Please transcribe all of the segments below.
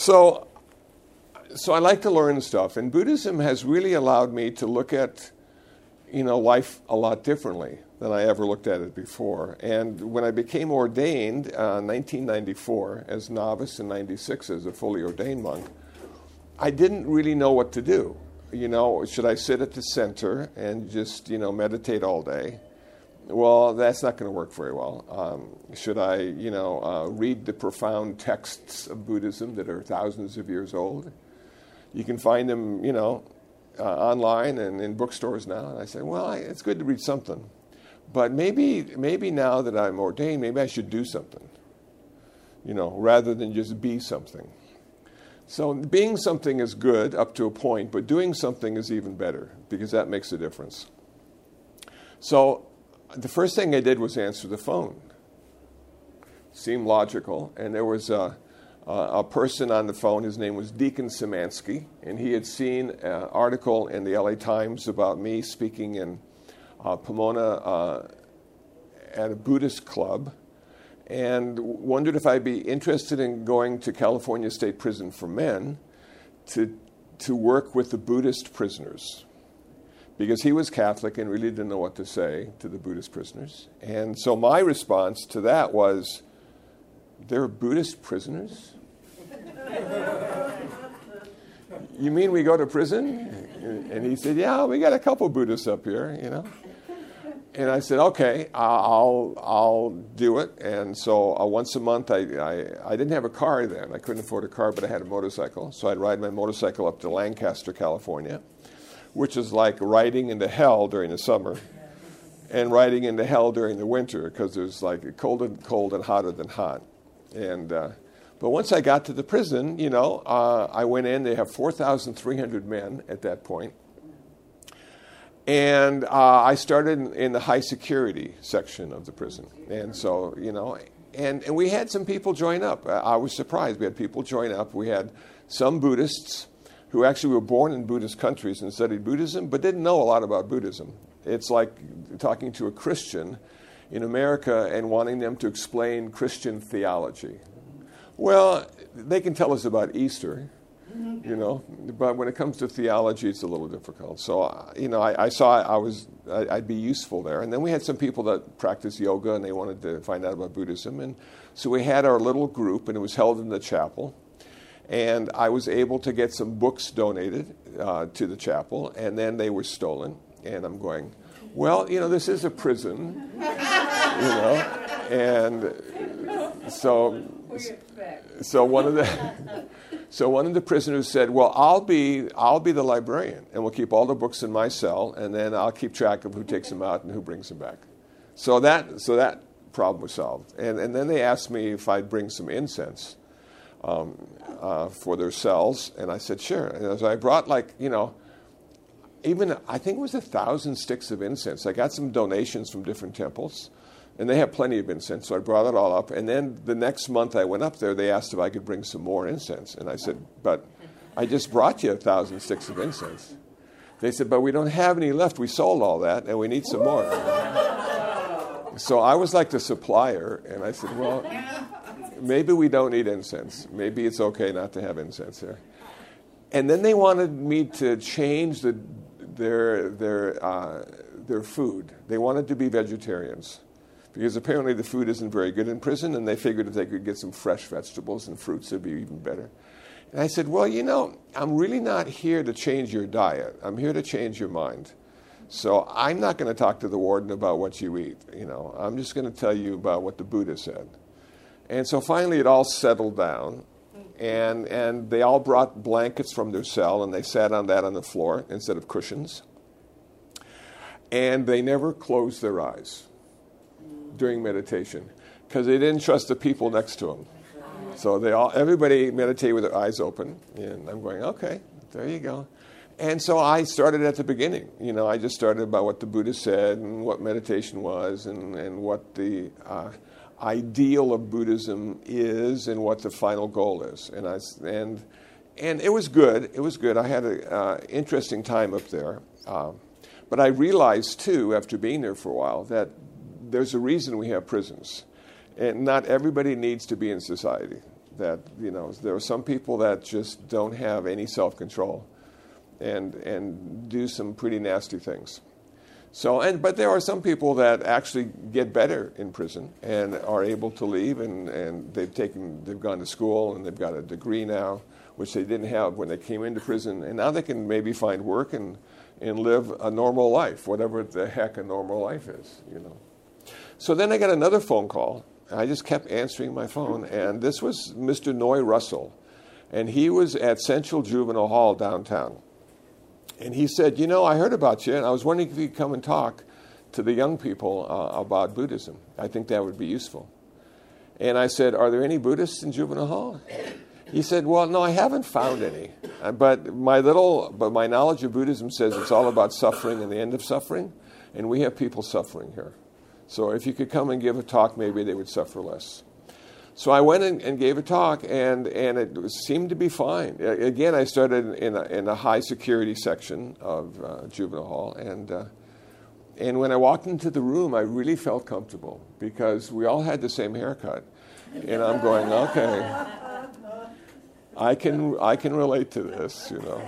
So, so I like to learn stuff, and Buddhism has really allowed me to look at, you know, life a lot differently than I ever looked at it before. And when I became ordained uh, 1994 as novice and 96 as a fully ordained monk, I didn't really know what to do. You know, should I sit at the center and just, you know, meditate all day? Well, that's not going to work very well. Um, should I, you know, uh, read the profound texts of Buddhism that are thousands of years old? You can find them, you know, uh, online and in bookstores now. And I say, well, I, it's good to read something. But maybe, maybe now that I'm ordained, maybe I should do something, you know, rather than just be something. So being something is good up to a point, but doing something is even better because that makes a difference. So the first thing I did was answer the phone. Seemed logical, and there was a, a, a person on the phone. His name was Deacon Szymanski, and he had seen an article in the LA Times about me speaking in uh, Pomona uh, at a Buddhist club and wondered if I'd be interested in going to California State Prison for Men to, to work with the Buddhist prisoners. Because he was Catholic and really didn't know what to say to the Buddhist prisoners. And so my response to that was, There are Buddhist prisoners? you mean we go to prison? And he said, Yeah, we got a couple Buddhists up here, you know and I said, okay, I'll I'll do it. And so uh, once a month, I, I, I didn't have a car then. I couldn't afford a car, but I had a motorcycle. So I'd ride my motorcycle up to Lancaster, California, which is like riding into hell during the summer, and riding into hell during the winter because there's like cold and cold and hotter than hot. And uh, but once I got to the prison, you know, uh, I went in. They have 4,300 men at that point and uh, I started in, the high security section of the prison. And so, you know, and, and we had some people join up. I was surprised. We had people join up. We had some Buddhists who actually were born in Buddhist countries and studied Buddhism, but didn't know a lot about Buddhism. It's like talking to a Christian in America and wanting them to explain Christian theology. Well, they can tell us about Easter, you know. But when it comes to theology, it's a little difficult. So, you know, I, I saw I was I, would be useful there. And then we had some people that practice yoga, and they wanted to find out about Buddhism. And so we had our little group, and it was held in the chapel. And I was able to get some books donated uh, to the chapel, and then they were stolen. And I'm going, well, you know, this is a prison, you know, and so so one of the so one of the prisoners said, "Well, I'll be I'll be the librarian, and we'll keep all the books in my cell, and then I'll keep track of who takes them out and who brings them back." So that so that problem was solved. And and then they asked me if I'd bring some incense um, uh, for their cells, and I said sure. And so I brought like you know. Even I think it was a thousand sticks of incense. I got some donations from different temples, and they have plenty of incense, so I brought it all up. And then the next month I went up there, they asked if I could bring some more incense. And I said, But I just brought you a thousand sticks of incense. They said, But we don't have any left. We sold all that, and we need some more. so I was like the supplier, and I said, Well, maybe we don't need incense. Maybe it's okay not to have incense here. And then they wanted me to change the, their, their, uh, their food. They wanted to be vegetarians because apparently the food isn't very good in prison, and they figured if they could get some fresh vegetables and fruits, it'd be even better. And I said, Well, you know, I'm really not here to change your diet. I'm here to change your mind. So I'm not going to talk to the warden about what you eat. You know, I'm just going to tell you about what the Buddha said. And so finally, it all settled down, and and they all brought blankets from their cell, and they sat on that on the floor instead of cushions. And they never closed their eyes during meditation because they didn't trust the people next to them. So they all, everybody meditated with their eyes open, and I'm going, okay, there you go. And so I started at the beginning. You know, I just started about what the Buddha said and what meditation was and, and what the uh, ideal of Buddhism is and what the final goal is. And I and and it was good. It was good. I had an uh, interesting time up there. Uh, but I realized too, after being there for a while, that there's a reason we have prisons. And not everybody needs to be in society. that you know there are some people that just don't have any self control, and and do some pretty nasty things. So and but there are some people that actually get better in prison and are able to leave and, and they've taken they've gone to school and they've got a degree now, which they didn't have when they came into prison, and now they can maybe find work and and live a normal life, whatever the heck a normal life is, you know. So then I got another phone call. I just kept answering my phone, and this was Mr. Noy Russell, and he was at Central Juvenile Hall downtown. And he said, You know, I heard about you, and I was wondering if you could come and talk to the young people uh, about Buddhism. I think that would be useful. And I said, Are there any Buddhists in Juvenile Hall? He said, "Well, no, I haven't found any, uh, but my little, but my knowledge of Buddhism says it's all about suffering and the end of suffering, and we have people suffering here. So if you could come and give a talk, maybe they would suffer less." So I went and, and gave a talk, and and it seemed to be fine. Again, I started in a, in a high security section of uh, juvenile hall, and. Uh, and when I walked into the room, I really felt comfortable because we all had the same haircut. And I'm going, okay, I can, I can relate to this, you know.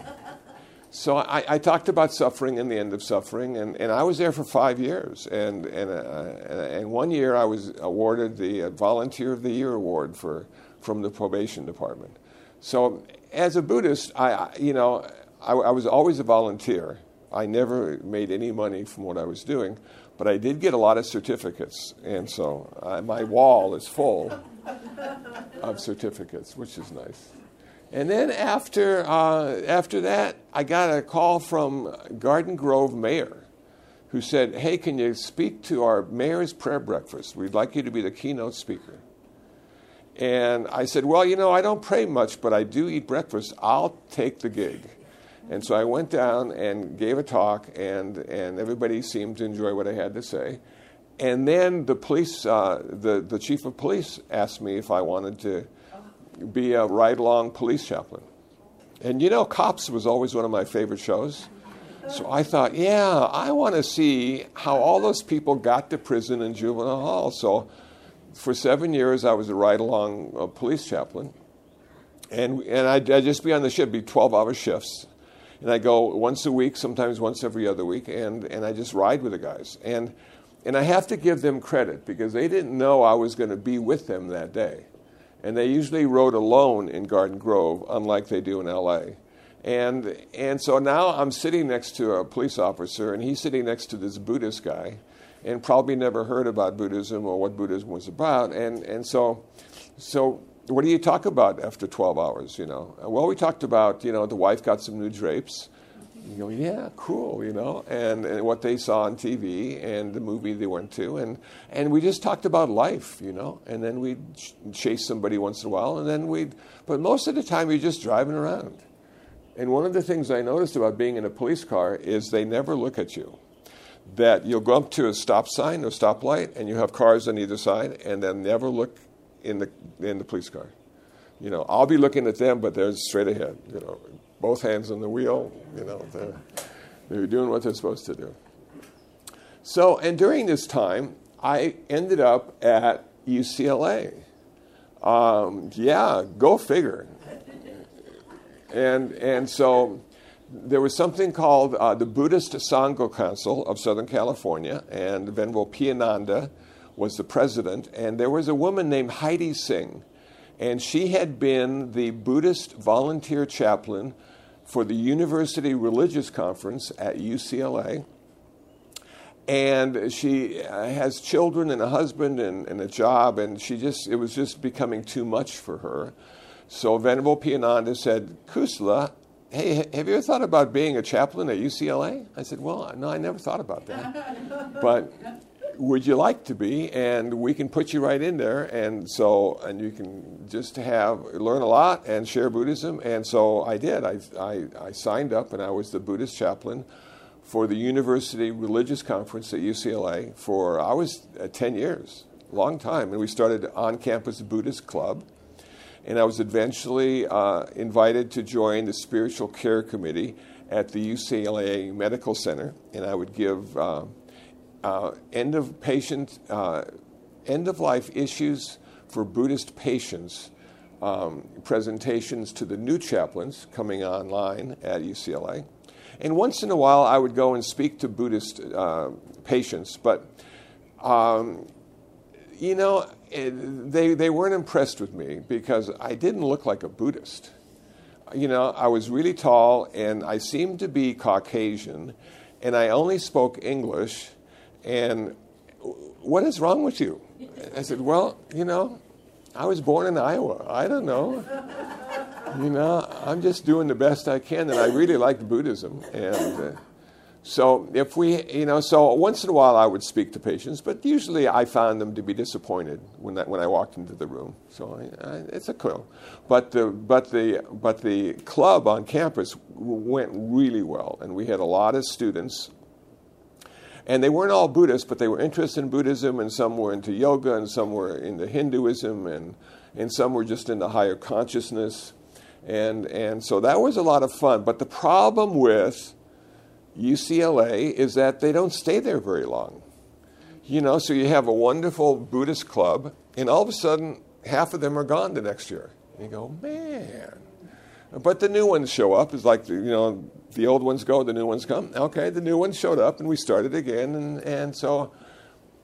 So I, I, talked about suffering and the end of suffering, and, and I was there for five years. And, and, uh, and one year I was awarded the Volunteer of the Year award for, from the probation department. So as a Buddhist, I, you know, I, I was always a volunteer. I never made any money from what I was doing, but I did get a lot of certificates. And so uh, my wall is full of certificates, which is nice. And then after, uh, after that, I got a call from Garden Grove Mayor who said, Hey, can you speak to our mayor's prayer breakfast? We'd like you to be the keynote speaker. And I said, Well, you know, I don't pray much, but I do eat breakfast. I'll take the gig. And so I went down and gave a talk, and, and everybody seemed to enjoy what I had to say. And then the police, uh, the, the chief of police asked me if I wanted to be a ride along police chaplain. And you know, Cops was always one of my favorite shows. So I thought, yeah, I want to see how all those people got to prison and juvenile hall. So for seven years, I was a ride along uh, police chaplain. And, and I'd, I'd, just be on the ship, be 12 hour shifts. And I go once a week, sometimes once every other week, and, and I just ride with the guys. And, and I have to give them credit because they didn't know I was going to be with them that day and they usually rode alone in Garden Grove, unlike they do in LA. And, and so now I'm sitting next to a police officer, and he's sitting next to this Buddhist guy, and probably never heard about Buddhism or what Buddhism was about. And, and so, so what do you talk about after 12 hours, you know? Well, we talked about, you know, the wife got some new drapes, you go, yeah, cool, you know, and, and what they saw on TV and the movie they went to. And, and we just talked about life, you know, and then we'd ch- chase somebody once in a while, and then we'd, but most of the time you're just driving around. And one of the things I noticed about being in a police car is they never look at you. That you'll go up to a stop sign or stoplight, and you have cars on either side, and they'll never look in the, in the police car. You know, I'll be looking at them, but they're straight ahead, you know, both hands on the wheel. You know, they're, they're doing what they're supposed to do. So, and during this time, I ended up at UCLA. Um, yeah, go figure. And, and so there was something called uh, the Buddhist Sangha Council of Southern California, and Venerable Piyananda was the president. And there was a woman named Heidi Singh, and she had been the Buddhist volunteer chaplain for the University Religious Conference at UCLA. And she uh, has children and a husband and, and, a job, and she just, it was just becoming too much for her. So Venerable Piyananda said, Kusala, hey, have you ever thought about being a chaplain at UCLA? I said, well, no, I never thought about that. but would you like to be? And we can put you right in there. And so, and you can just have, learn a lot and share Buddhism. And so I did. I, I, I signed up and I was the Buddhist chaplain for the University Religious Conference at UCLA for, I was uh, 10 years, long time. And we started on campus Buddhist Club. And I was eventually uh, invited to join the Spiritual Care Committee at the UCLA Medical Center. And I would give uh, uh, end of patient, uh, end of life issues for Buddhist patients um, presentations to the new chaplains coming online at UCLA. And once in a while, I would go and speak to Buddhist uh, patients, but um, you know, they, they weren't impressed with me because I didn't look like a Buddhist. You know, I was really tall and I seemed to be Caucasian and I only spoke English. And what is wrong with you? I said, Well, you know, I was born in Iowa. I don't know. You know, I'm just doing the best I can, and I really liked Buddhism. And uh, so, if we, you know, so once in a while I would speak to patients, but usually I found them to be disappointed when, that, when I walked into the room. So I, I, it's a cool. But the, but, the, but the club on campus went really well, and we had a lot of students and they weren't all Buddhists, but they were interested in Buddhism, and some were into yoga, and some were into Hinduism, and, and some were just into higher consciousness. And, and so that was a lot of fun. But the problem with UCLA is that they don't stay there very long. You know, so you have a wonderful Buddhist club, and all of a sudden, half of them are gone the next year. And you go, man. But the new ones show up. It's like, you know, the old ones go, the new ones come. Okay, the new ones showed up, and we started again. And, and so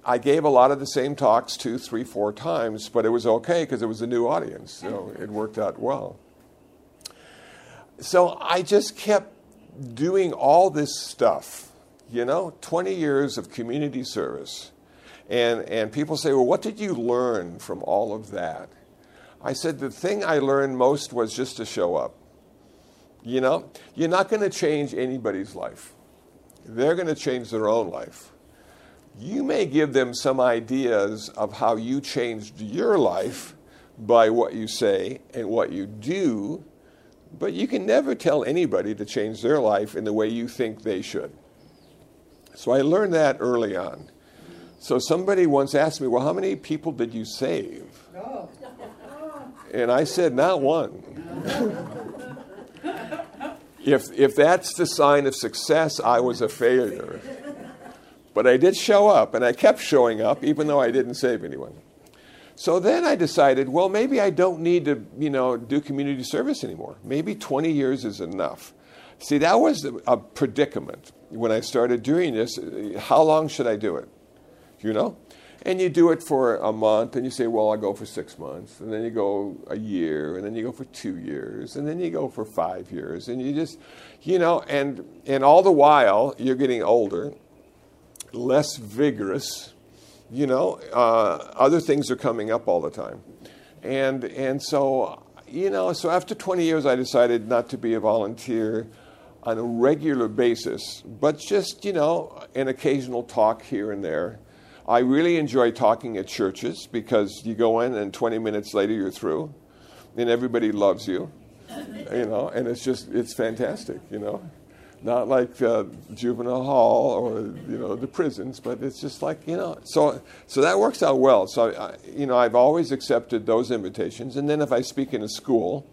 I gave a lot of the same talks two, three, four times, but it was okay because it was a new audience. So mm-hmm. it worked out well. So I just kept doing all this stuff, you know, 20 years of community service. And, and people say, well, what did you learn from all of that? I said, the thing I learned most was just to show up. You know, you're not going to change anybody's life. They're going to change their own life. You may give them some ideas of how you changed your life by what you say and what you do, but you can never tell anybody to change their life in the way you think they should. So I learned that early on. So somebody once asked me, Well, how many people did you save? Oh. And I said, Not one. if, if that's the sign of success, I was a failure. But I did show up, and I kept showing up, even though I didn't save anyone. So then I decided, well, maybe I don't need to, you know, do community service anymore. Maybe 20 years is enough. See, that was a predicament when I started doing this. How long should I do it? You know? And you do it for a month, and you say, well, I'll go for six months. And then you go a year, and then you go for two years, and then you go for five years. And you just, you know, and, and all the while, you're getting older, less vigorous, you know, uh, other things are coming up all the time. And, and so, you know, so after 20 years, I decided not to be a volunteer on a regular basis, but just, you know, an occasional talk here and there I really enjoy talking at churches because you go in and 20 minutes later you're through and everybody loves you, you know, and it's just, it's fantastic, you know. Not like uh, juvenile hall or, you know, the prisons, but it's just like, you know, so, so that works out well. So, I, you know, I've always accepted those invitations. And then if I speak in a school,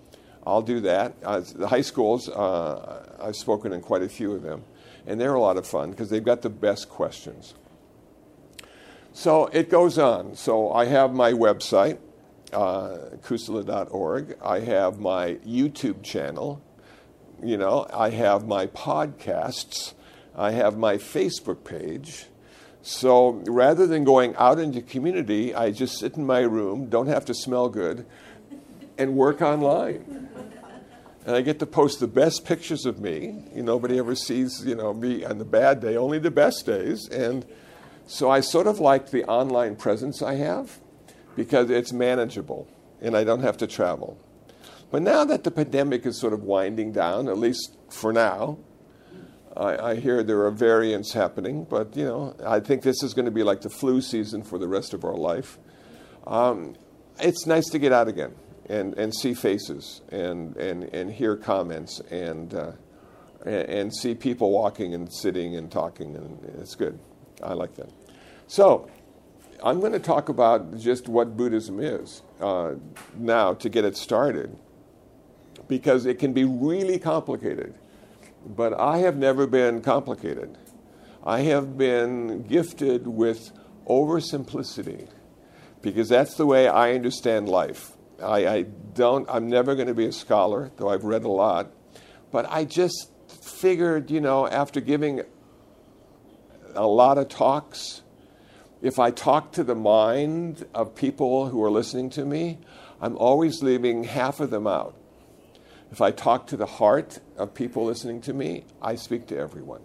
I'll do that. Uh, the high schools, uh, I've spoken in quite a few of them. And they're a lot of fun because they've got the best questions. So it goes on. So I have my website, uh, kusala.org. I have my YouTube channel. You know, I have my podcasts. I have my Facebook page. So rather than going out into community, I just sit in my room, don't have to smell good, and work online. And I get to post the best pictures of me. You nobody ever sees, you know, me on the bad day, only the best days. And so I sort of like the online presence I have because it's manageable and I don't have to travel. But now that the pandemic is sort of winding down, at least for now, I, I, hear there are variants happening, but you know, I think this is going to be like the flu season for the rest of our life. Um, it's nice to get out again and, and see faces and, and, and hear comments and, uh, and, and see people walking and sitting and talking, and it's good. I like that. So, I'm going to talk about just what Buddhism is uh, now to get it started, because it can be really complicated. But I have never been complicated. I have been gifted with oversimplicity, because that's the way I understand life. I, I don't, I'm never going to be a scholar, though I've read a lot. But I just figured, you know, after giving a lot of talks, if I talk to the mind of people who are listening to me, I'm always leaving half of them out. If I talk to the heart of people listening to me, I speak to everyone.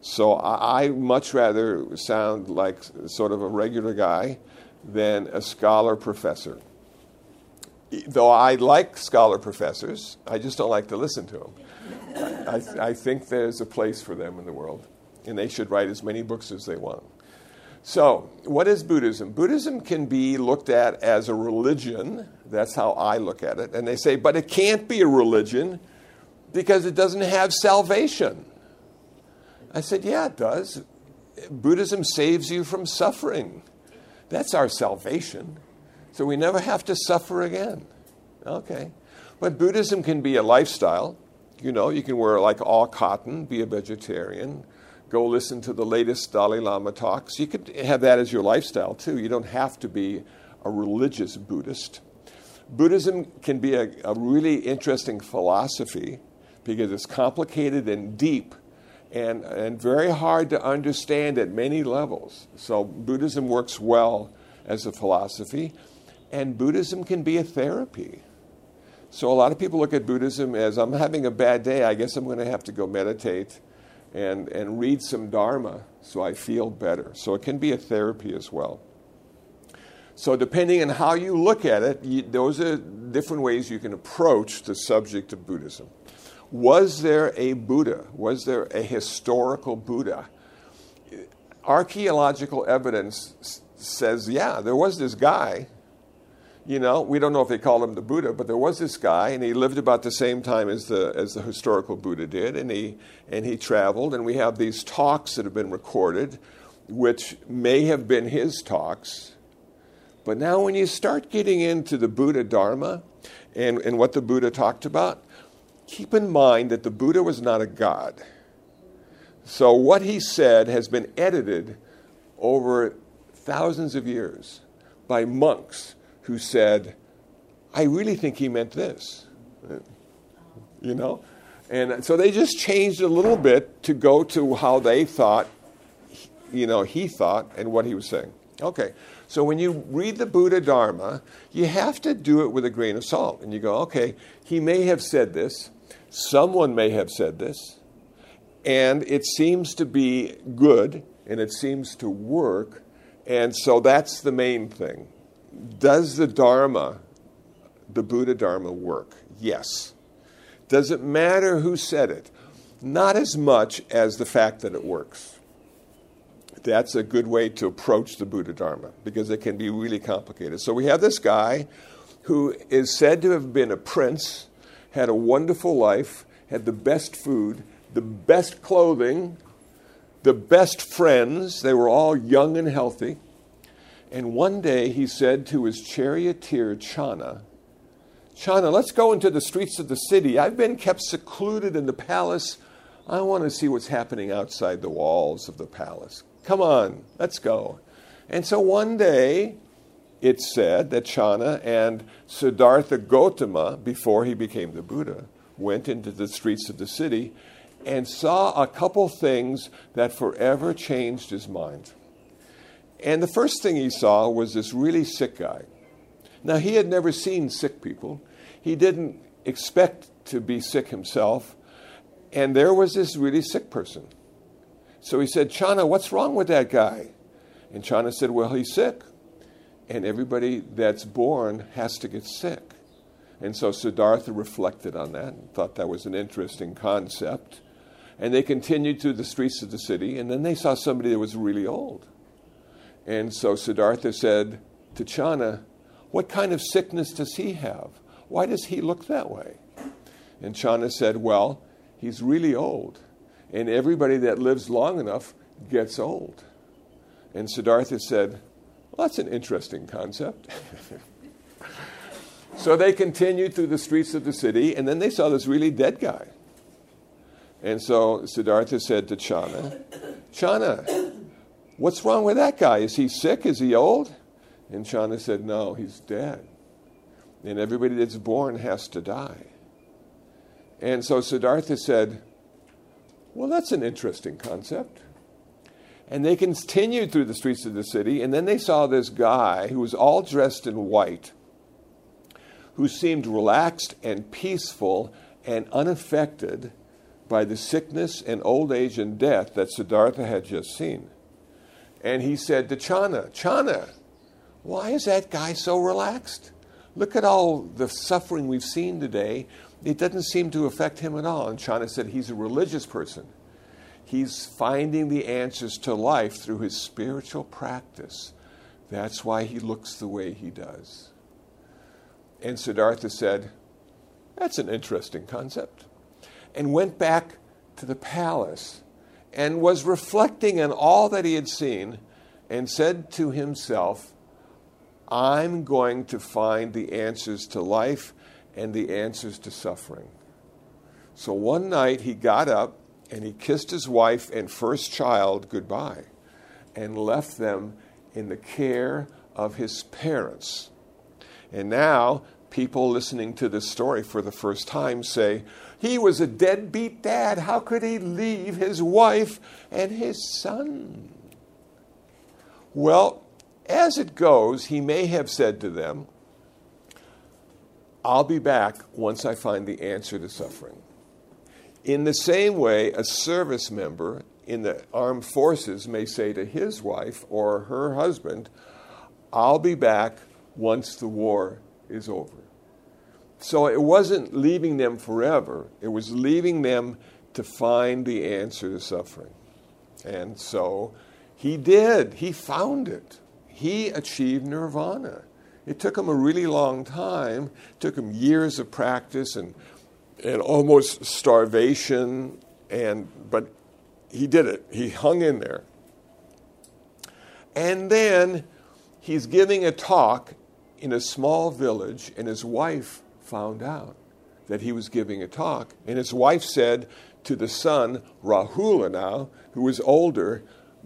So I, I much rather sound like sort of a regular guy than a scholar professor. Though I like scholar professors, I just don't like to listen to them. I, I think there's a place for them in the world, and they should write as many books as they want. So, what is Buddhism? Buddhism can be looked at as a religion. That's how I look at it. And they say, but it can't be a religion because it doesn't have salvation. I said, yeah, it does. Buddhism saves you from suffering. That's our salvation. So we never have to suffer again. Okay. But Buddhism can be a lifestyle. You know, you can wear like all cotton, be a vegetarian, go listen to the latest Dalai Lama talks. You could have that as your lifestyle too. You don't have to be a religious Buddhist. Buddhism can be a, a really interesting philosophy because it's complicated and deep and, and very hard to understand at many levels. So, Buddhism works well as a philosophy, and Buddhism can be a therapy. So, a lot of people look at Buddhism as I'm having a bad day, I guess I'm going to have to go meditate and, and read some Dharma so I feel better. So, it can be a therapy as well. So, depending on how you look at it, you, those are different ways you can approach the subject of Buddhism. Was there a Buddha? Was there a historical Buddha? Archaeological evidence says, yeah, there was this guy. You know, we don't know if they called him the Buddha, but there was this guy, and he lived about the same time as the as the historical Buddha did, and he and he traveled, and we have these talks that have been recorded, which may have been his talks. But now, when you start getting into the Buddha Dharma and, and what the Buddha talked about, keep in mind that the Buddha was not a god. So what he said has been edited over thousands of years by monks who said, I really think he meant this. You know? And so they just changed a little bit to go to how they thought, you know, he thought and what he was saying. Okay. So when you read the Buddha Dharma, you have to do it with a grain of salt. And you go, okay, he may have said this, Someone may have said this, and it seems to be good and it seems to work, and so that's the main thing. Does the Dharma, the Buddha Dharma, work? Yes. Does it matter who said it? Not as much as the fact that it works. That's a good way to approach the Buddha Dharma because it can be really complicated. So we have this guy who is said to have been a prince had a wonderful life, had the best food, the best clothing, the best friends. They were all young and healthy. And one day he said to his charioteer, Channa, Channa, let's go into the streets of the city. I've been kept secluded in the palace. I want to see what's happening outside the walls of the palace. Come on, let's go. And so one day it's said that Channa and Siddhartha Gautama, before he became the Buddha, went into the streets of the city and saw a couple things that forever changed his mind. And the first thing he saw was this really sick guy. Now, he had never seen sick people, he didn't expect to be sick himself. And there was this really sick person. So he said, Channa, what's wrong with that guy? And Channa said, Well, he's sick and everybody that's born has to get sick. And so Siddhartha reflected on that and thought that was an interesting concept. And they continued through the streets of the city, and then they saw somebody that was really old. And so Siddhartha said to Channa, What kind of sickness does he have? Why does he look that way? And Channa said, Well, he's really old. And everybody that lives long enough gets old. And Siddhartha said, well, that's an interesting concept. so they continued through the streets of the city, and then they saw this really dead guy. And so Siddhartha said to Channa, Channa, what's wrong with that guy? Is he sick? Is he old? And Channa said, No, he's dead. and everybody that's born has to die. And so Siddhartha said, Well, that's an interesting concept. And they continued through the streets of the city, and then they saw this guy who was all dressed in white, who seemed relaxed and peaceful and unaffected by the sickness and old age and death that Siddhartha had just seen. And he said to Channa, Channa, why is that guy so relaxed? Look at all the suffering we've seen today. It doesn't seem to affect him at all. And Channa said he's a religious person. He's finding the answers to life through his spiritual practice. That's why he looks the way he does. And Siddhartha said, That's an interesting concept. And went back to the palace and was reflecting on all that he had seen and said to himself, I'm going to find the answers to life and the answers to suffering. So one night he got up and he kissed his wife and first child goodbye and left them in the care of his parents. And now, people listening to this story for the first time say, he was a deadbeat dad. How could he leave his wife and his son? Well, as it goes, he may have said to them, I'll be back once I find the answer to suffering. In the same way, a service member in the armed forces may say to his wife or her husband, I'll be back once the war is over. So it wasn't leaving them forever, it was leaving them to find the answer to suffering. And so he did. He found it. He achieved nirvana. It took him a really long time, it took him years of practice and, and almost starvation, and, but he did it. He hung in there. And then he's giving a talk in a small village, and his wife found out that he was giving a talk. And his wife said to the son, Rahula now, who was older,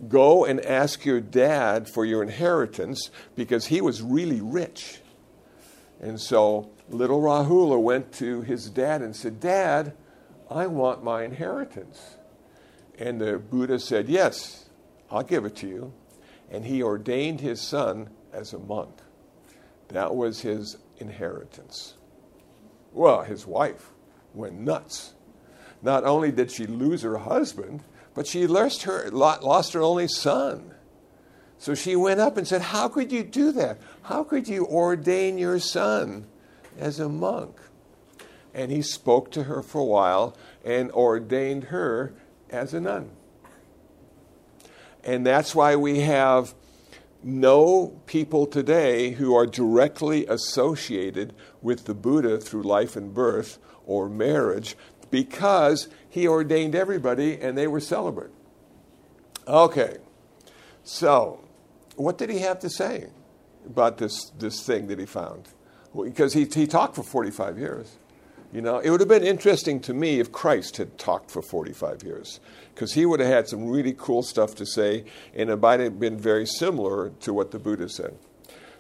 Go and ask your dad for your inheritance because he was really rich. And so little Rahula went to his dad and said, Dad, I want my inheritance. And the Buddha said, Yes, I'll give it to you. And he ordained his son as a monk. That was his inheritance. Well, his wife went nuts. Not only did she lose her husband, but she lost her, lost her only son. So she went up and said, How could you do that? How could you ordain your son as a monk? And he spoke to her for a while and ordained her as a nun. And that's why we have no people today who are directly associated with the Buddha through life and birth or marriage because he ordained everybody and they were celibate. Okay, so what did he have to say about this, this thing that he found? Because he, he talked for 45 years. You know, it would have been interesting to me if Christ had talked for 45 years because he would have had some really cool stuff to say, and it might have been very similar to what the Buddha said.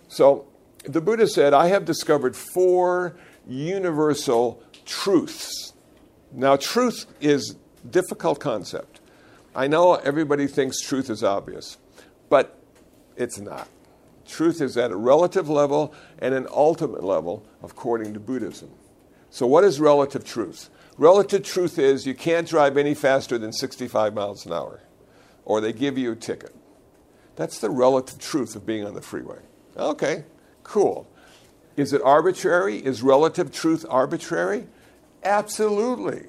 So, the Buddha said, I have discovered four universal truths. Now, truth is difficult concept. I know everybody thinks truth is obvious, but it's not. Truth is at a relative level and an ultimate level according to Buddhism. So, what is relative truth? Relative truth is you can't drive any faster than 65 miles an hour, or they give you a ticket. That's the relative truth of being on the freeway. Okay, cool. Is it arbitrary? Is relative truth arbitrary? Absolutely.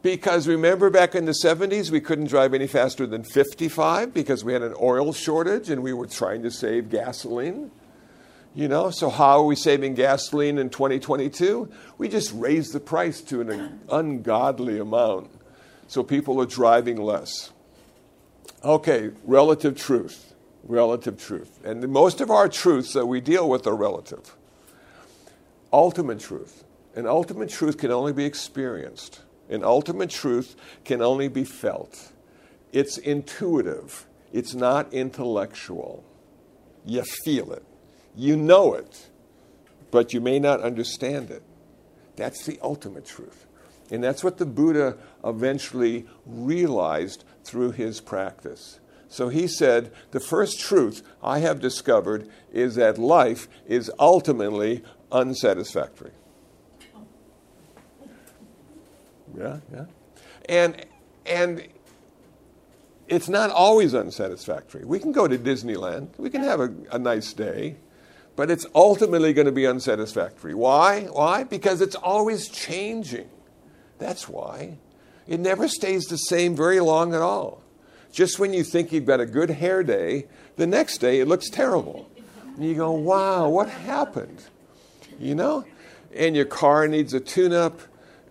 Because remember back in the 70s, we couldn't drive any faster than 55 because we had an oil shortage and we were trying to save gasoline. You know, so how are we saving gasoline in 2022? We just raised the price to an ungodly amount. So people are driving less. Okay, relative truth. Relative truth. And most of our truths that we deal with are relative. Ultimate truth. And ultimate truth can only be experienced. And ultimate truth can only be felt. It's intuitive, it's not intellectual. You feel it. You know it. but you may not understand it. That's the ultimate truth. And that's what the Buddha eventually realized through his practice. So he said, The first truth I have discovered is that life is ultimately unsatisfactory. Yeah, yeah. And, and it's not always unsatisfactory. We can go to Disneyland, we can have a, a nice day, but it's ultimately going to be unsatisfactory. Why? Why? Because it's always changing. That's why. It never stays the same very long at all. Just when you think you've got a good hair day, the next day it looks terrible. And you go, wow, what happened? You know? And your car needs a tune up,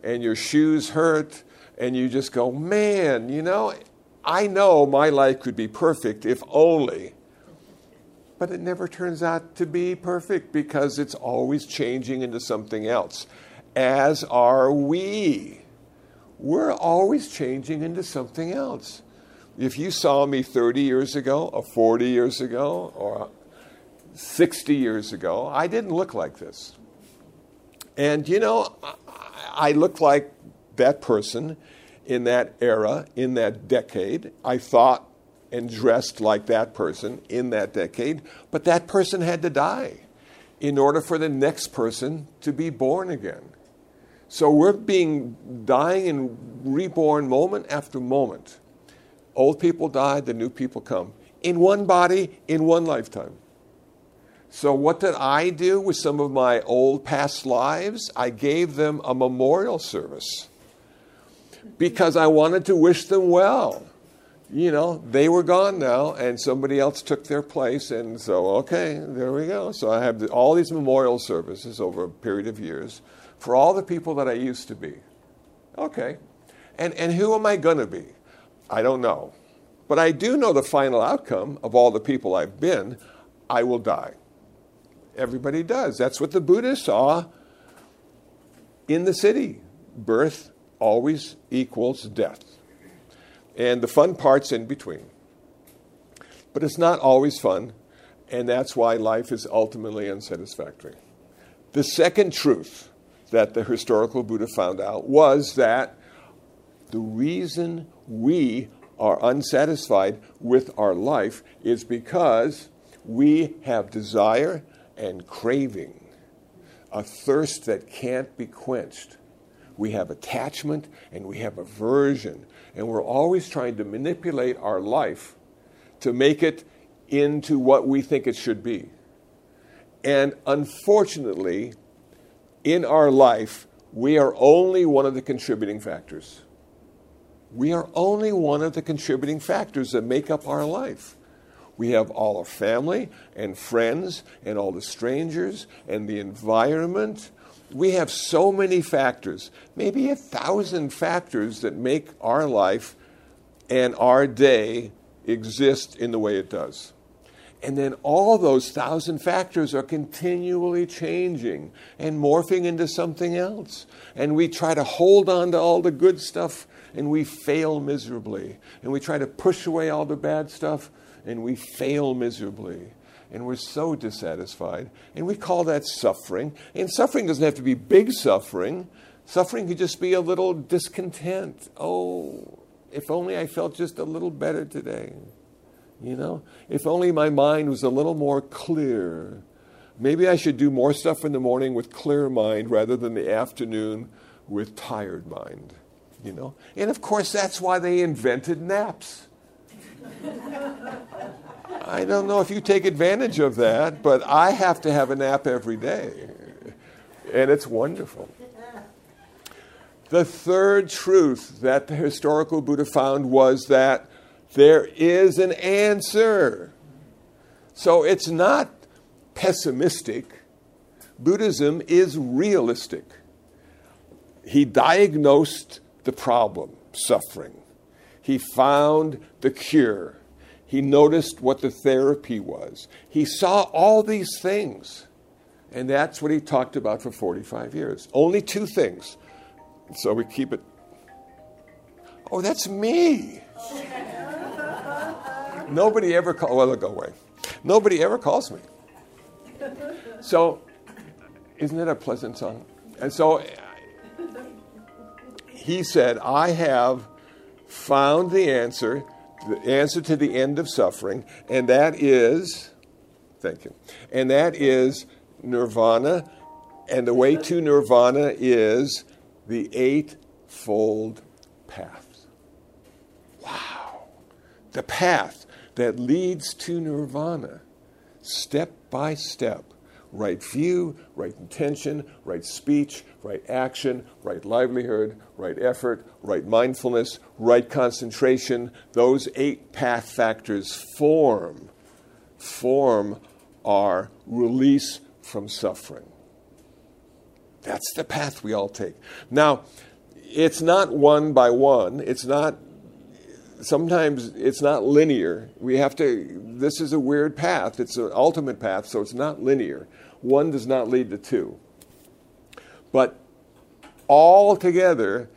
and your shoes hurt, and you just go, man, you know, I know my life could be perfect if only. But it never turns out to be perfect because it's always changing into something else, as are we. We're always changing into something else. If you saw me 30 years ago, or 40 years ago, or 60 years ago, I didn't look like this. And you know, I looked like that person in that era, in that decade. I thought and dressed like that person in that decade, but that person had to die in order for the next person to be born again. So we're being dying and reborn moment after moment. Old people die, the new people come. In one body, in one lifetime. So, what did I do with some of my old past lives? I gave them a memorial service because I wanted to wish them well. You know, they were gone now, and somebody else took their place, and so, okay, there we go. So, I have all these memorial services over a period of years for all the people that I used to be. Okay. And, and who am I going to be? I don't know. But I do know the final outcome of all the people I've been I will die. Everybody does. That's what the Buddha saw in the city. Birth always equals death. And the fun part's in between. But it's not always fun, and that's why life is ultimately unsatisfactory. The second truth that the historical Buddha found out was that the reason we are unsatisfied with our life is because we have desire and craving, a thirst that can't be quenched. We have attachment and we have aversion, and we're always trying to manipulate our life to make it into what we think it should be. And unfortunately, in our life, we are only one of the contributing factors. We are only one of the contributing factors that make up our life. We have all our family and friends and all the strangers and the environment. We have so many factors, maybe a thousand factors that make our life and our day exist in the way it does. And then all those thousand factors are continually changing and morphing into something else. And we try to hold on to all the good stuff and we fail miserably. And we try to push away all the bad stuff and we fail miserably. And we're so dissatisfied. And we call that suffering. And suffering doesn't have to be big suffering, suffering could just be a little discontent. Oh, if only I felt just a little better today. You know, if only my mind was a little more clear. Maybe I should do more stuff in the morning with clear mind rather than the afternoon with tired mind you know. And of course, that's why they invented naps. I don't know if you take advantage of that, but I have to have a nap every day. And it's wonderful. The third truth that the historical Buddha found was that there is an answer. So it's not pessimistic. Buddhism is realistic. He diagnosed the problem, suffering. He found the cure. He noticed what the therapy was. He saw all these things. And that's what he talked about for 45 years. Only two things. So we keep it. Oh, that's me. Nobody ever calls, oh, well, go away. Nobody ever calls me. So Isn't it a pleasant song? And so he said, I have found the answer, the answer to the end of suffering, and that is, thank you, and that is nirvana. And the way to nirvana is the eightfold path. Wow. The path that leads to nirvana, step by step. Right view, right intention, right speech, right action, right livelihood, right effort, right mindfulness, right concentration. Those eight path factors form, form our release from suffering. That's the path we all take. Now, it's not one by one. It's not, sometimes it's not linear. We have to, this is a weird path. It's an ultimate path, so it's not linear. One does not lead to two. But all together,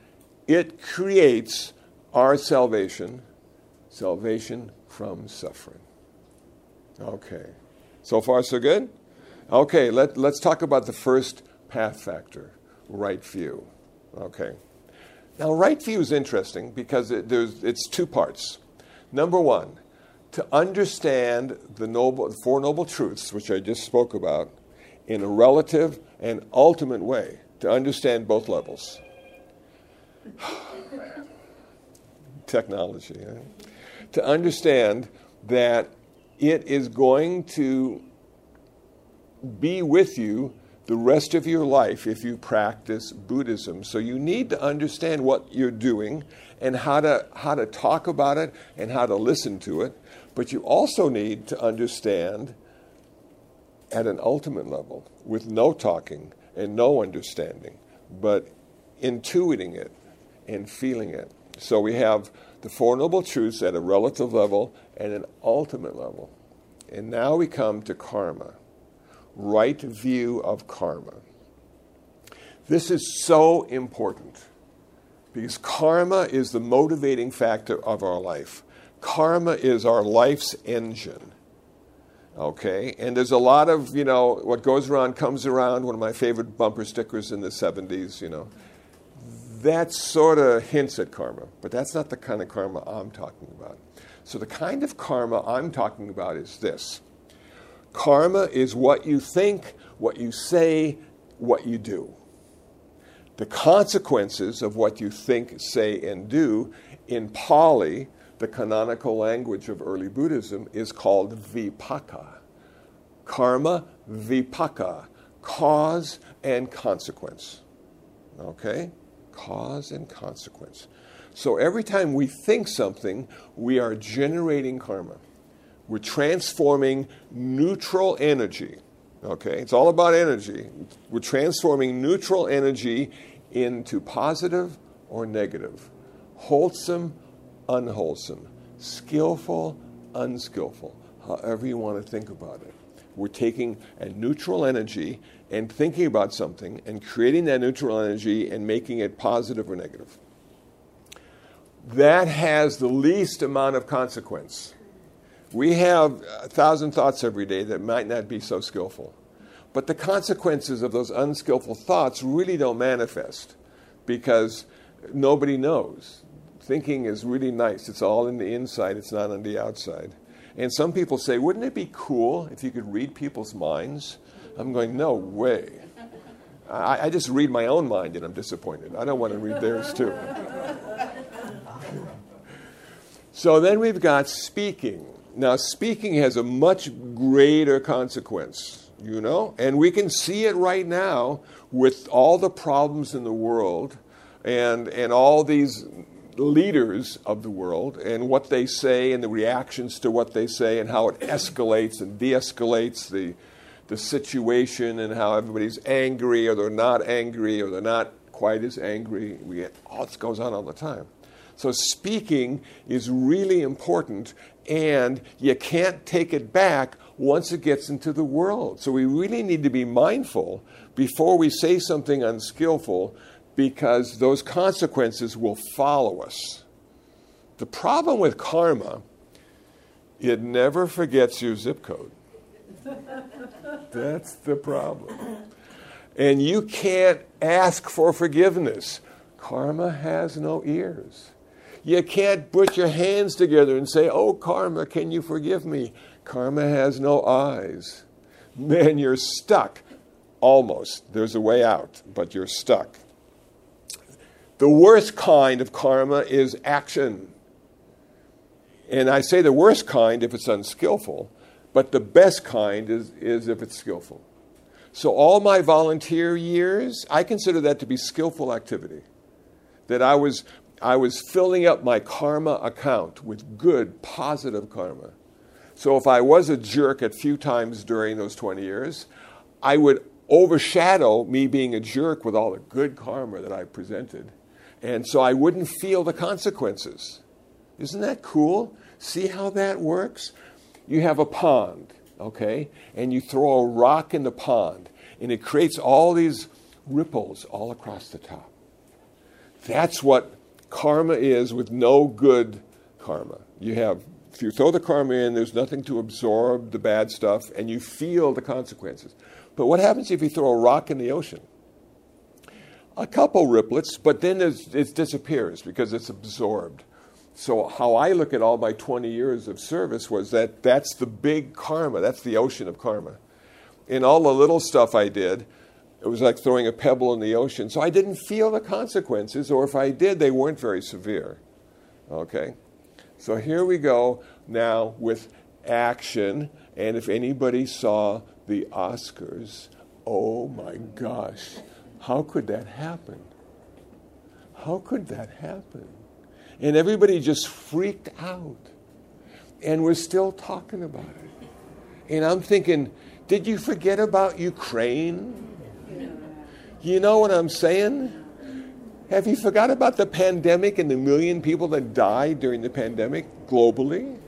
it creates our salvation, salvation from suffering. Okay. So far, so good? Okay, let, let's talk about the first path factor right view. Okay. Now, right view is interesting because it, it's two parts. Number one, to understand the noble, Four Noble Truths, which I just spoke about, in a relative and ultimate way, to understand both levels. Technology. Eh? To understand that it is going to be with you the rest of your life if you practice Buddhism. So you need to understand what you're doing and how to, how to talk about it and how to listen to it. But you also need to understand at an ultimate level with no talking and no understanding, but intuiting it and feeling it. So we have the Four Noble Truths at a relative level and an ultimate level. And now we come to karma right view of karma. This is so important because karma is the motivating factor of our life. Karma is our life's engine. Okay? And there's a lot of, you know, what goes around comes around, one of my favorite bumper stickers in the 70s, you know. That sort of hints at karma, but that's not the kind of karma I'm talking about. So the kind of karma I'm talking about is this Karma is what you think, what you say, what you do. The consequences of what you think, say, and do in Pali, the canonical language of early Buddhism, is called vipaka. Karma, vipaka, cause and consequence. Okay? Cause and consequence. So every time we think something, we are generating karma. We're transforming neutral energy. Okay, it's all about energy. We're transforming neutral energy into positive or negative, wholesome, unwholesome, skillful, unskillful, however you want to think about it. We're taking a neutral energy and thinking about something and creating that neutral energy and making it positive or negative. That has the least amount of consequence. We have a thousand thoughts every day that might not be so skillful. But the consequences of those unskillful thoughts really don't manifest because nobody knows. Thinking is really nice. It's all in the inside, it's not on the outside. And some people say, wouldn't it be cool if you could read people's minds? I'm going, no way. I, I just read my own mind and I'm disappointed. I don't want to read theirs too. so then we've got speaking. Now, speaking has a much greater consequence, you know, and we can see it right now with all the problems in the world and, and all these leaders of the world and what they say and the reactions to what they say and how it escalates and de escalates the, the situation and how everybody's angry or they're not angry or they're not quite as angry. We get, all this goes on all the time. So, speaking is really important, and you can't take it back once it gets into the world. So, we really need to be mindful before we say something unskillful because those consequences will follow us. The problem with karma, it never forgets your zip code. That's the problem. And you can't ask for forgiveness. Karma has no ears. You can't put your hands together and say, Oh, karma, can you forgive me? Karma has no eyes. Man, you're stuck. Almost. There's a way out, but you're stuck. The worst kind of karma is action. And I say the worst kind if it's unskillful, but the best kind is, is if it's skillful. So, all my volunteer years, I consider that to be skillful activity. That I was, I was filling up my karma account with good, positive karma. So, if I was a jerk a few times during those 20 years, I would overshadow me being a jerk with all the good karma that I presented. And so I wouldn't feel the consequences. Isn't that cool? See how that works? You have a pond, okay? And you throw a rock in the pond, and it creates all these ripples all across the top. That's what karma is with no good karma. You have, if you throw the karma in, there's nothing to absorb the bad stuff, and you feel the consequences. But what happens if you throw a rock in the ocean? A couple riplets, but then it disappears because it's absorbed. So, how I look at all my 20 years of service was that that's the big karma, that's the ocean of karma. In all the little stuff I did, it was like throwing a pebble in the ocean. So, I didn't feel the consequences, or if I did, they weren't very severe. Okay? So, here we go now with action. And if anybody saw the Oscars, oh my gosh, how could that happen? How could that happen? And everybody just freaked out. And we're still talking about it. And I'm thinking, did you forget about Ukraine? You know what I'm saying? Have you forgot about the pandemic and the million people that died during the pandemic globally?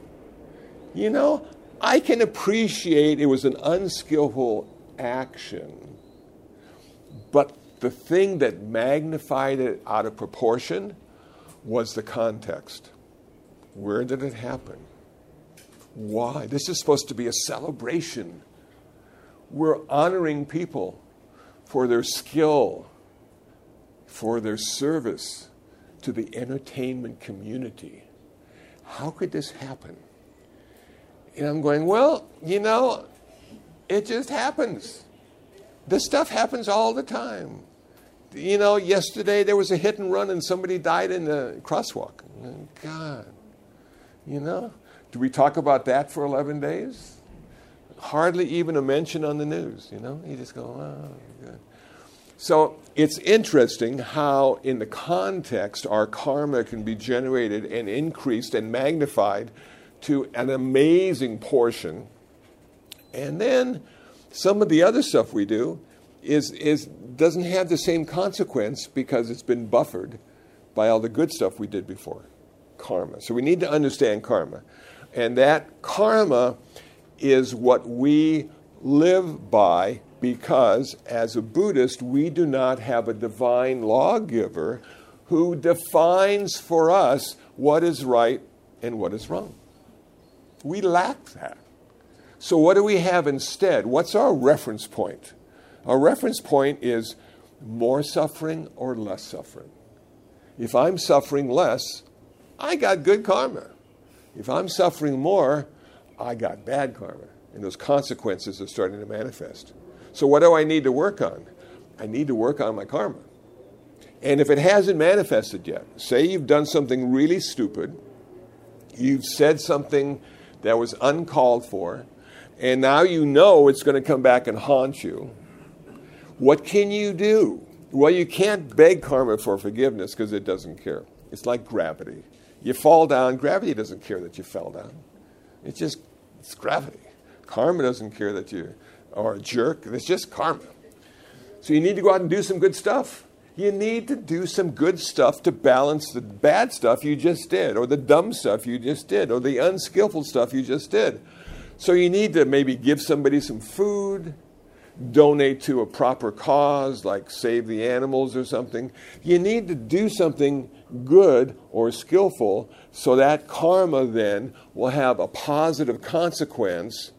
You know, I can appreciate it was an unskillful action, but the thing that magnified it out of proportion was the context. Where did it happen? Why? This is supposed to be a celebration. We're honoring people for their skill, for their service to the entertainment community. How could this happen? And I'm going, well, you know, it just happens. This stuff happens all the time you know, yesterday there was a hit and run and somebody died in the crosswalk. God, you know, do we talk about that for 11 days? Hardly even a mention on the news, you know? You just go, oh, good. So it's interesting how, in the context, our karma can be generated and increased and magnified to an amazing portion. And then some of the other stuff we do is, is, doesn't have the same consequence because it's been buffered by all the good stuff we did before karma. So we need to understand karma. And that karma is what we live by because, as a Buddhist, we do not have a divine lawgiver who defines for us what is right and what is wrong. We lack that. So, what do we have instead? What's our reference point? Our reference point is more suffering or less suffering. If I'm suffering less, I got good karma. If I'm suffering more, I got bad karma. And those consequences are starting to manifest. So, what do I need to work on? I need to work on my karma. And if it hasn't manifested yet, say you've done something really stupid, you've said something that was uncalled for, and now you know it's going to come back and haunt you, what can you do? Well, you can't beg karma for forgiveness because it doesn't care. It's like gravity. You fall down, gravity doesn't care that you fell down. It's just it's gravity. Karma doesn't care that you are a jerk. It's just karma. So you need to go out and do some good stuff. You need to do some good stuff to balance the bad stuff you just did, or the dumb stuff you just did, or the unskillful stuff you just did. So you need to maybe give somebody some food, donate to a proper cause, like save the animals or something. You need to do something good or skillful so that karma then will have a positive consequence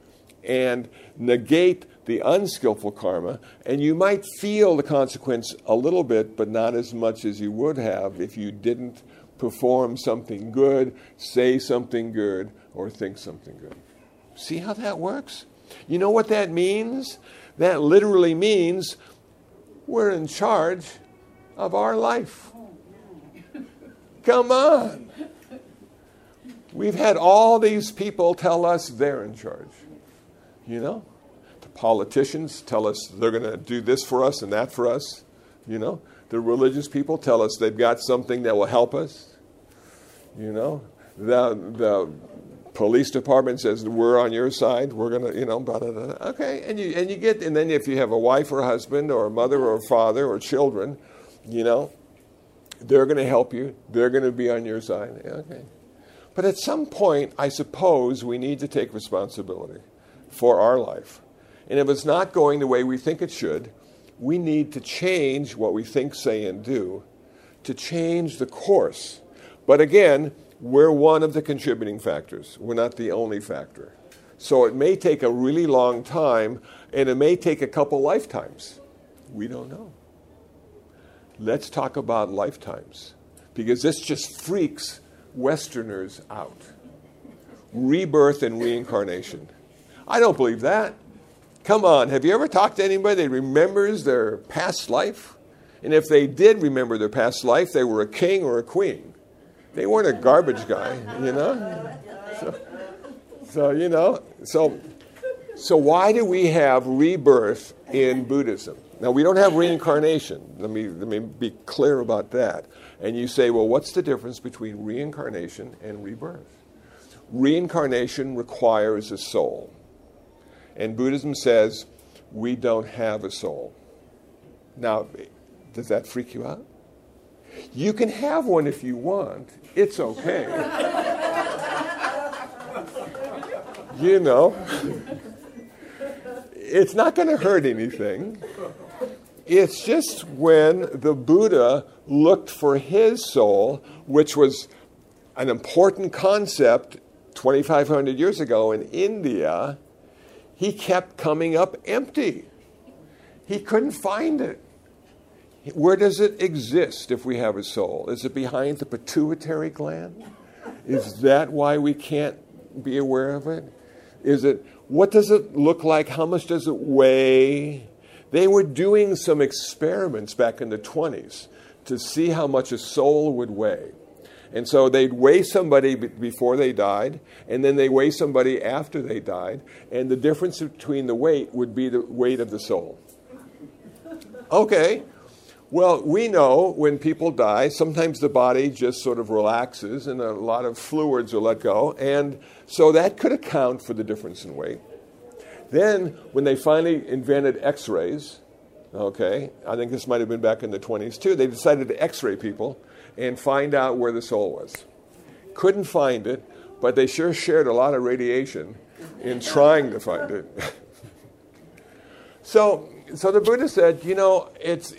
and negate the unskillful karma, and you might feel the consequence a little bit, but not as much as you would have if you didn't perform something good, say something good, or think something good. See how that works? You know what that means? That literally means we're in charge of our life. Come on. We've had all these people tell us they're in charge. You know? The politicians tell us they're going to do this for us and that for us. You know? The religious people tell us they've got something that will help us. You know? The, the police department says we're on your side. We're gonna, you know, blah, blah, blah. okay. And you and you get, and then if you have a wife or husband or a mother or a father or children, you know, they're going to help you. They're going to be on your side. Okay. But at some point, I suppose we need to take responsibility for our life. And if it's not going the way we think it should, we need to change what we think, say, and do to change the course. But again, we're one of the contributing factors. We're not the only factor. So it may take a really long time, and it may take a couple lifetimes. We don't know. Let's talk about lifetimes, because this just freaks Westerners out. Rebirth and reincarnation. I don't believe that. Come on, have you ever talked to anybody that remembers their past life? And if they did remember their past life, they were a king or a queen. They weren't a garbage guy, you know? So, so you know, so, so why do we have rebirth in Buddhism? Now, we don't have reincarnation. Let me, let me be clear about that. And you say, well, what's the difference between reincarnation and rebirth? Reincarnation requires a soul. And Buddhism says we don't have a soul. Now, does that freak you out? You can have one if you want, it's okay. you know, it's not going to hurt anything. It's just when the Buddha looked for his soul, which was an important concept 2,500 years ago in India, he kept coming up empty. He couldn't find it. Where does it exist if we have a soul? Is it behind the pituitary gland? Is that why we can't be aware of it? Is it what does it look like? How much does it weigh? They were doing some experiments back in the 20s to see how much a soul would weigh. And so they'd weigh somebody b- before they died, and then they weigh somebody after they died, and the difference between the weight would be the weight of the soul. Okay, well, we know when people die, sometimes the body just sort of relaxes and a lot of fluids are let go. And so that could account for the difference in weight. Then, when they finally invented x rays, okay, I think this might have been back in the 20s too, they decided to x ray people and find out where the soul was. Couldn't find it, but they sure shared a lot of radiation in trying to find it. so, so the Buddha said, you know, it's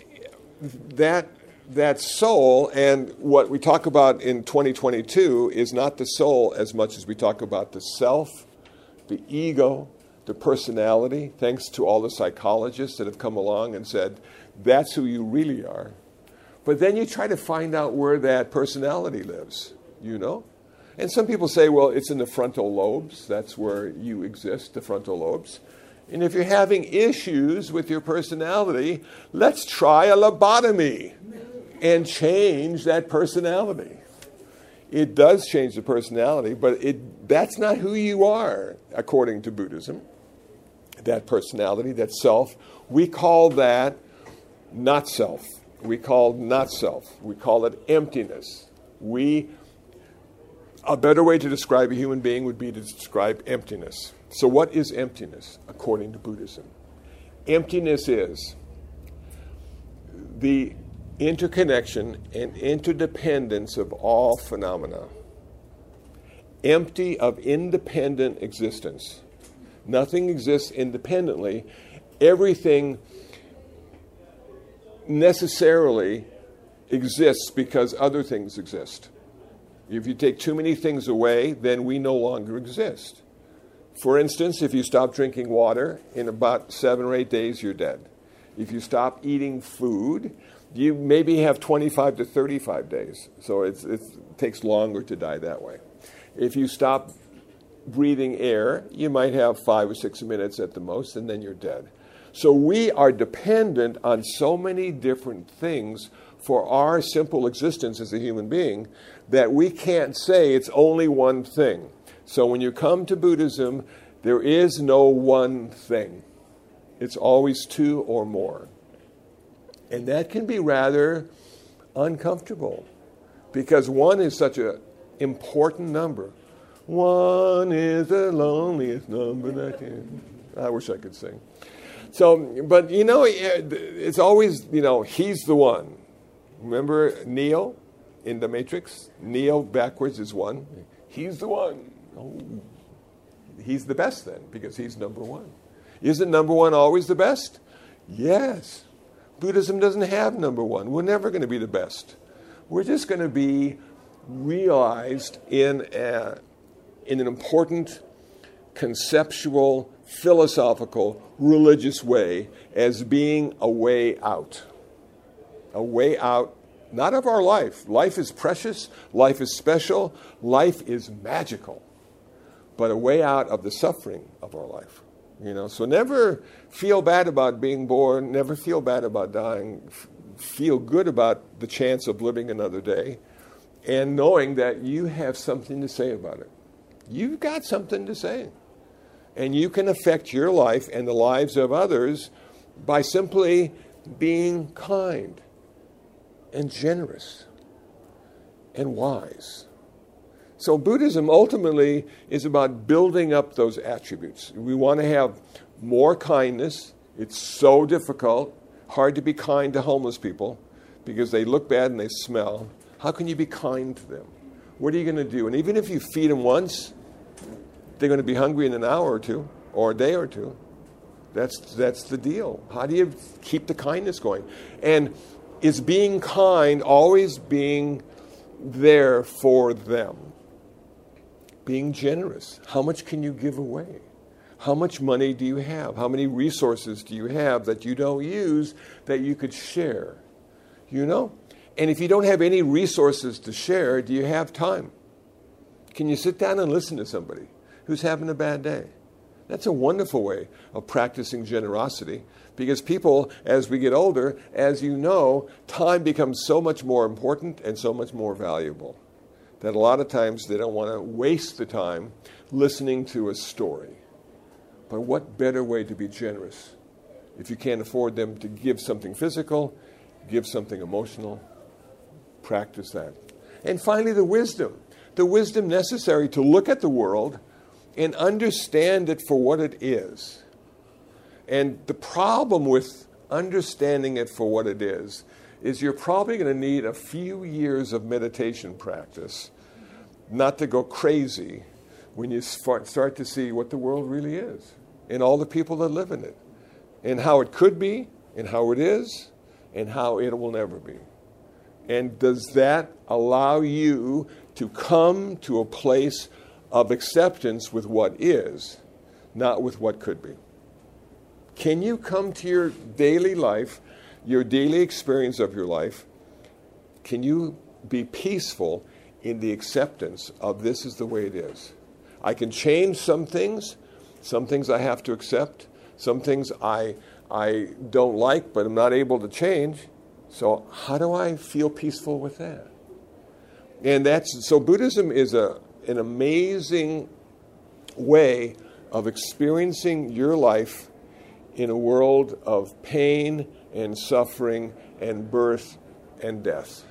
that that soul and what we talk about in 2022 is not the soul as much as we talk about the self, the ego, the personality, thanks to all the psychologists that have come along and said, that's who you really are. But then you try to find out where that personality lives, you know? And some people say, well, it's in the frontal lobes. That's where you exist, the frontal lobes. And if you're having issues with your personality, let's try a lobotomy and change that personality. It does change the personality, but it, that's not who you are, according to Buddhism. That personality, that self. We call that not self. We call not self. We call it emptiness. We, a better way to describe a human being would be to describe emptiness. So, what is emptiness according to Buddhism? Emptiness is the interconnection and interdependence of all phenomena, empty of independent existence. Nothing exists independently. Everything necessarily exists because other things exist. If you take too many things away, then we no longer exist. For instance, if you stop drinking water, in about seven or eight days, you're dead. If you stop eating food, you maybe have 25 to 35 days. So it takes longer to die that way. If you stop breathing air, you might have five or six minutes at the most, and then you're dead. So we are dependent on so many different things for our simple existence as a human being that we can't say it's only one thing. So when you come to Buddhism, there is no one thing, it's always two or more. And that can be rather uncomfortable because one is such an important number. One is the loneliest number that can. I wish I could sing. So, but you know, eh, it's always, you know, he's the one. Remember Neo in the Matrix? Neo backwards is one. He's the one. Oh, he's the best then because he's number one. Isn't number one always the best? Yes. Buddhism doesn't have number one. We're never going to be the best. We're just going to be realized in, a, in an important conceptual, philosophical, religious way as being a way out. A way out, not of our life. Life is precious, life is special, life is magical, but a way out of the suffering of our life. You know, so never feel bad about being born, never feel bad about dying. Feel good about the chance of living another day and knowing that you have something to say about it. You've got something to say. And you can affect your life and the lives of others by simply being kind and generous and wise. So, Buddhism ultimately is about building up those attributes. We want to have more kindness. It's so difficult, hard to be kind to homeless people because they look bad and they smell. How can you be kind to them? What are you going to do? And even if you feed them once, they're going to be hungry in an hour or two or a day or two. That's, that's the deal. How do you keep the kindness going? And is being kind always being there for them? being generous. How much can you give away? How much money do you have? How many resources do you have that you don't use that you could share? You know? And if you don't have any resources to share, do you have time? Can you sit down and listen to somebody who's having a bad day? That's a wonderful way of practicing generosity because people, as we get older, as you know, time becomes so much more important and so much more valuable that a lot of times they don't want to waste the time listening to a story. But what better way to be generous? If you can't afford them to give something physical, give something emotional, practice that. And finally, the wisdom the wisdom necessary to look at the world and understand it for what it is. And the problem with understanding it for what it is is you're probably going to need a few years of meditation practice not to go crazy when you start to see what the world really is and all the people that live in it and how it could be and how it is and how it will never be. And does that allow you to come to a place of acceptance with what is, not with what could be? Can you come to your daily life your daily experience of your life, can you be peaceful in the acceptance of this is the way it is? I can change some things, some things I have to accept, some things I, I don't like but I'm not able to change. So, how do I feel peaceful with that? And that's so Buddhism is a, an amazing way of experiencing your life in a world of pain and suffering and birth and death.